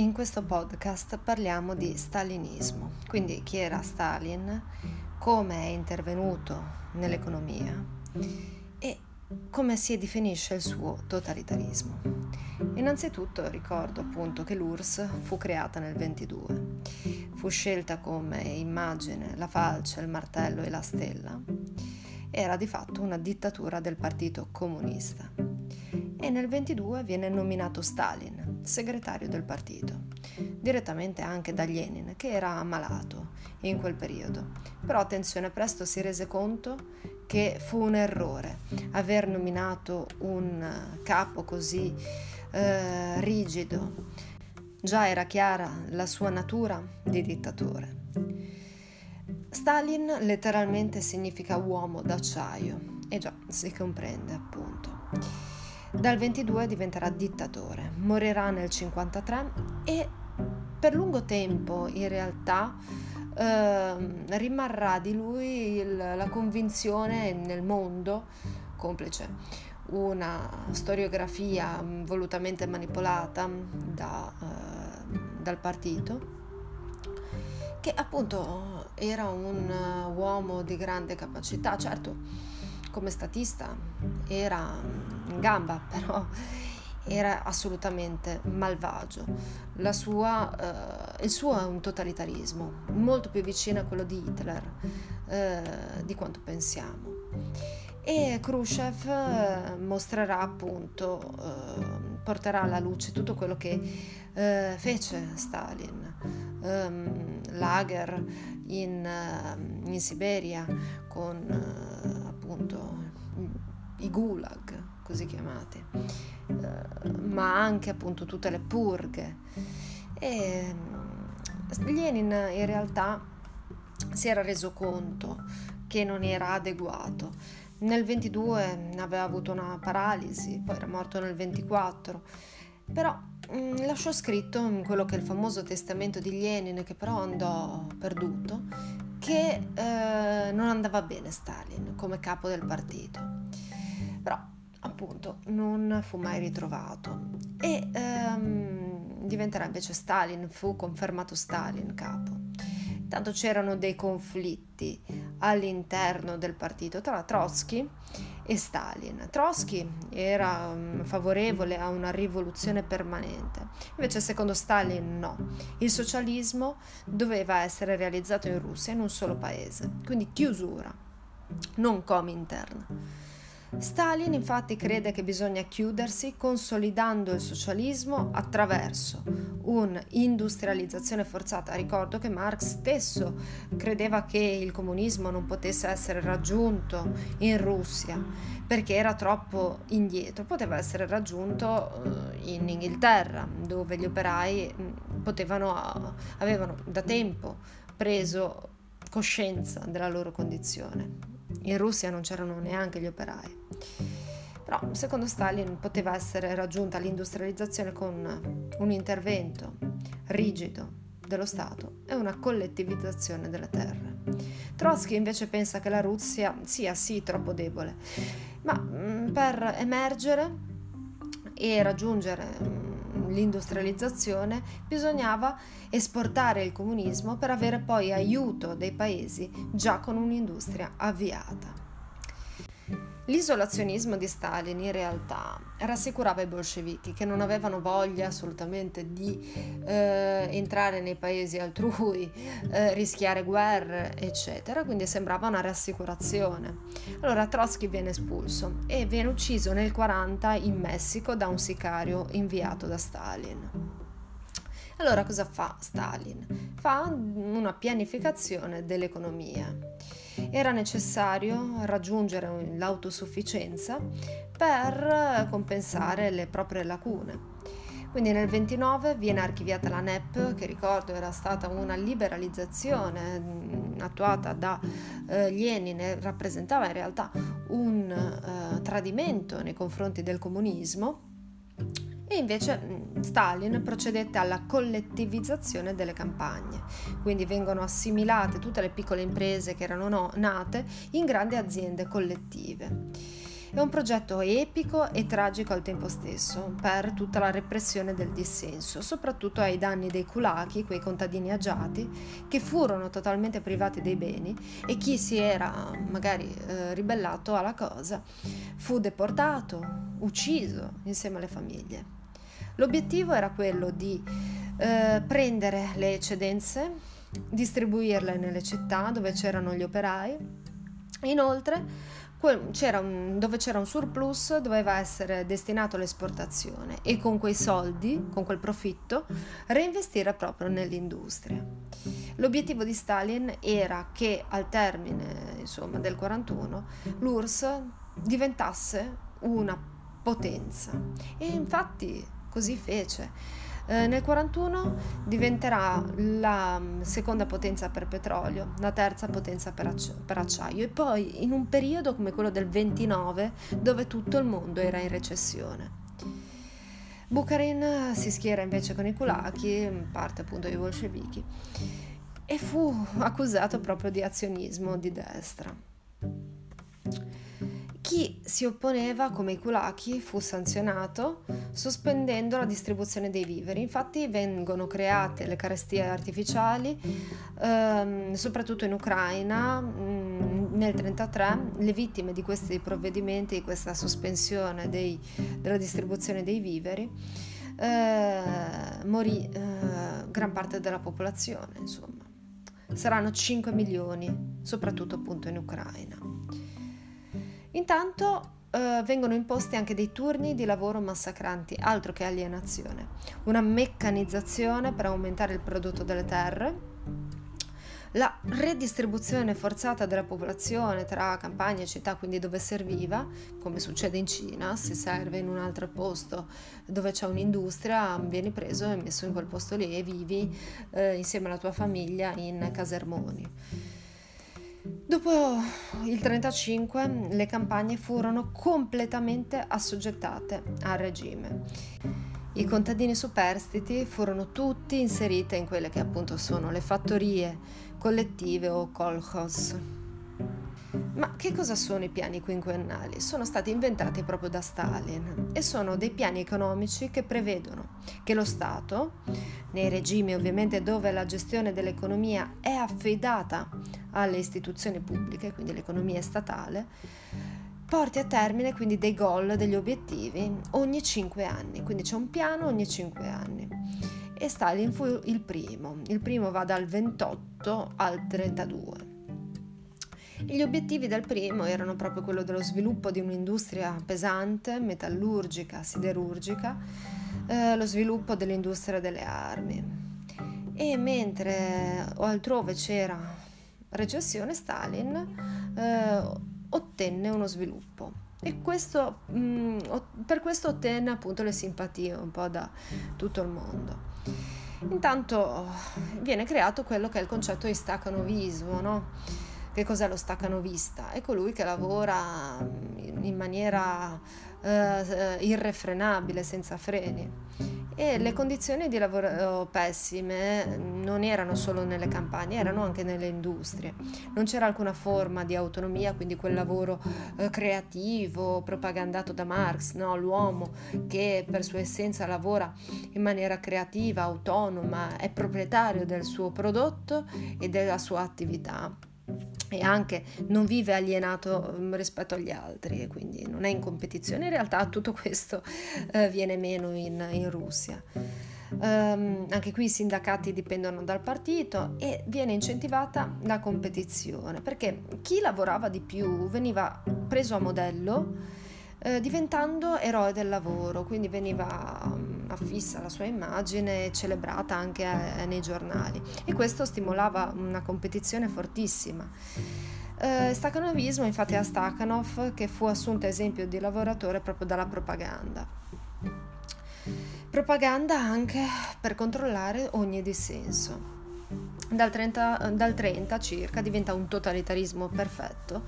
In questo podcast parliamo di stalinismo, quindi chi era Stalin, come è intervenuto nell'economia e come si definisce il suo totalitarismo. Innanzitutto ricordo appunto che l'URSS fu creata nel 22, fu scelta come immagine la falce, il martello e la stella, era di fatto una dittatura del Partito Comunista. E nel 22 viene nominato Stalin segretario del partito, direttamente anche da Lenin, che era ammalato in quel periodo. Però attenzione, presto si rese conto che fu un errore aver nominato un capo così eh, rigido. Già era chiara la sua natura di dittatore. Stalin letteralmente significa uomo d'acciaio e già si comprende appunto. Dal 22 diventerà dittatore, morirà nel 53 e per lungo tempo in realtà eh, rimarrà di lui il, la convinzione nel mondo, complice una storiografia volutamente manipolata da, eh, dal partito, che appunto era un uomo di grande capacità, certo come statista era in gamba, però era assolutamente malvagio. Sua, eh, il suo è un totalitarismo molto più vicino a quello di Hitler eh, di quanto pensiamo. E Khrushchev eh, mostrerà appunto, eh, porterà alla luce tutto quello che eh, fece Stalin, ehm, lager in, in Siberia con appunto i gulag, così chiamati, eh, ma anche appunto tutte le purghe. E mm, Lenin in realtà si era reso conto che non era adeguato. Nel 22 aveva avuto una paralisi, poi era morto nel 24, però mh, mm, lasciò scritto in quello che è il famoso testamento di Lenin, che però andò perduto, che eh, non andava bene Stalin come capo del partito. Però appunto non fu mai ritrovato e ehm, diventerà invece Stalin, fu confermato Stalin capo. Tanto c'erano dei conflitti all'interno del partito tra Trotsky e Stalin. Trotsky era um, favorevole a una rivoluzione permanente, invece secondo Stalin no. Il socialismo doveva essere realizzato in Russia, in un solo paese, quindi chiusura, non interna. Stalin infatti crede che bisogna chiudersi consolidando il socialismo attraverso un'industrializzazione forzata. Ricordo che Marx stesso credeva che il comunismo non potesse essere raggiunto in Russia perché era troppo indietro, poteva essere raggiunto eh, in Inghilterra dove gli operai mm, potevano, avevano da tempo preso coscienza della loro condizione. In Russia non c'erano neanche gli operai. Però secondo Stalin poteva essere raggiunta l'industrializzazione con un intervento rigido dello Stato e una collettivizzazione delle terre. Trotsky invece pensa che la Russia sia sì troppo debole, ma mm, per emergere e raggiungere mm, l'industrializzazione bisognava esportare il comunismo per avere poi aiuto dei paesi già con un'industria avviata. L'isolazionismo di Stalin in realtà rassicurava i bolscevichi che non avevano voglia assolutamente di eh, entrare nei paesi altrui, eh, rischiare guerre, eccetera, quindi sembrava una rassicurazione. Allora Trotsky viene espulso e viene ucciso nel 40 in Messico da un sicario inviato da Stalin. Allora cosa fa Stalin? Fa una pianificazione dell'economia era necessario raggiungere l'autosufficienza per compensare le proprie lacune. Quindi nel 29 viene archiviata la NEP, che ricordo era stata una liberalizzazione mm, attuata da eh, Lenin rappresentava in realtà un eh, tradimento nei confronti del comunismo e invece Stalin procedette alla collettivizzazione delle campagne, quindi vengono assimilate tutte le piccole imprese che erano no, nate in grandi aziende collettive. È un progetto epico e tragico al tempo stesso per tutta la repressione del dissenso, soprattutto ai danni dei kulaki, quei contadini agiati, che furono totalmente privati dei beni e chi si era magari eh, ribellato alla cosa fu deportato, ucciso insieme alle famiglie. L'obiettivo era quello di eh, prendere le eccedenze, distribuirle nelle città dove c'erano gli operai. Inoltre, c'era un, dove c'era un surplus doveva essere destinato all'esportazione e con quei soldi, con quel profitto, reinvestire proprio nell'industria. L'obiettivo di Stalin era che al termine insomma, del 41 l'URSS diventasse una potenza e infatti così fece. Eh, nel 1941 diventerà la mm, seconda potenza per petrolio, la terza potenza per, acci- per, acciaio e poi in un periodo come quello del 29 dove tutto il mondo era in recessione. Bukharin si schiera invece con i kulaki, parte appunto dei bolscevichi, e fu accusato proprio di azionismo di destra. Chi si opponeva, come i kulaki, fu sanzionato sospendendo la distribuzione dei viveri. Infatti vengono create le carestie artificiali, ehm, soprattutto in Ucraina. Mh, mm, nel 1933 le vittime di questi provvedimenti, di questa sospensione dei, della distribuzione dei viveri, eh, morì eh, gran parte della popolazione, insomma. Saranno 5 milioni, soprattutto appunto in Ucraina. Intanto eh, vengono imposti anche dei turni di lavoro massacranti, altro che alienazione, una meccanizzazione per aumentare il prodotto delle terre, la redistribuzione forzata della popolazione tra campagne e città, quindi dove serviva, come succede in Cina, se serve in un altro posto dove c'è un'industria, vieni preso e messo in quel posto lì e vivi eh, insieme alla tua famiglia in casermoni. Dopo il 1935 le campagne furono completamente assoggettate al regime. I contadini superstiti furono tutti inseriti in quelle che appunto sono le fattorie collettive o kolkhoz. Ma che cosa sono i piani quinquennali? Sono stati inventati proprio da Stalin e sono dei piani economici che prevedono che lo Stato, nei regimi ovviamente dove la gestione dell'economia è affidata alle istituzioni pubbliche, quindi l'economia statale, porti a termine quindi dei goal, degli obiettivi ogni 5 anni, quindi c'è un piano ogni 5 anni. E Stalin fu il primo, il primo va dal 28 al 32. Gli obiettivi del primo erano proprio quello dello sviluppo di un'industria pesante, metallurgica, siderurgica, eh, lo sviluppo dell'industria delle armi. E mentre altrove c'era recessione, Stalin eh, ottenne uno sviluppo. E questo, mh, mm, per questo ottenne appunto le simpatie un po' da tutto il mondo. Intanto viene creato quello che è il concetto di staccanovismo, no? Che cos'è lo staccanovista? È colui che lavora in maniera eh, irrefrenabile, senza freni. E le condizioni di lavoro pessime non erano solo nelle campagne, erano anche nelle industrie. Non c'era alcuna forma di autonomia, quindi quel lavoro eh, creativo, propagandato da Marx, no? l'uomo che per sua essenza lavora in maniera creativa, autonoma, è proprietario del suo prodotto e della sua attività e anche non vive alienato mm, rispetto agli altri e quindi non è in competizione. In realtà tutto questo eh, viene meno in, in Russia. Um, anche qui i sindacati dipendono dal partito e viene incentivata la competizione perché chi lavorava di più veniva preso a modello eh, diventando eroe del lavoro, quindi veniva um, affissa la sua immagine celebrata anche eh, nei giornali e questo stimolava una competizione fortissima. Eh, Stakhanovismo infatti è Stakhanov che fu assunto esempio di lavoratore proprio dalla propaganda. Propaganda anche per controllare ogni dissenso. Dal 30, dal 30 circa diventa un totalitarismo perfetto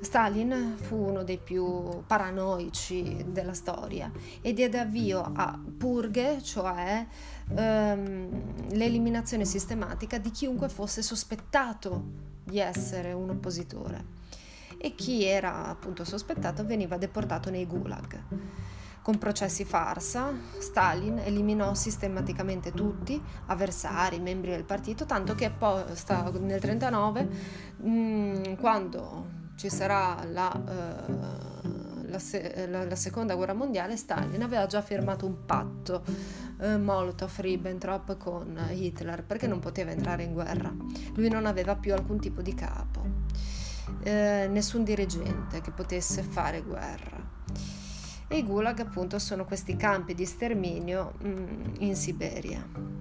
Stalin fu uno dei più paranoici della storia e diede avvio a purghe, cioè ehm, l'eliminazione sistematica di chiunque fosse sospettato di essere un oppositore. e chi era appunto sospettato veniva deportato nei gulag. Con processi farsa, Stalin eliminò sistematicamente tutti, avversari, membri del partito, tanto che poi nel 1939, mm, quando ci sarà la, uh, la, la, la, seconda guerra mondiale, Stalin aveva già firmato un patto uh, Molotov-Ribbentrop con Hitler perché non poteva entrare in guerra. Lui non aveva più alcun tipo di capo, uh, nessun dirigente che potesse fare guerra. E i gulag appunto sono questi campi di sterminio mh, mm, in Siberia.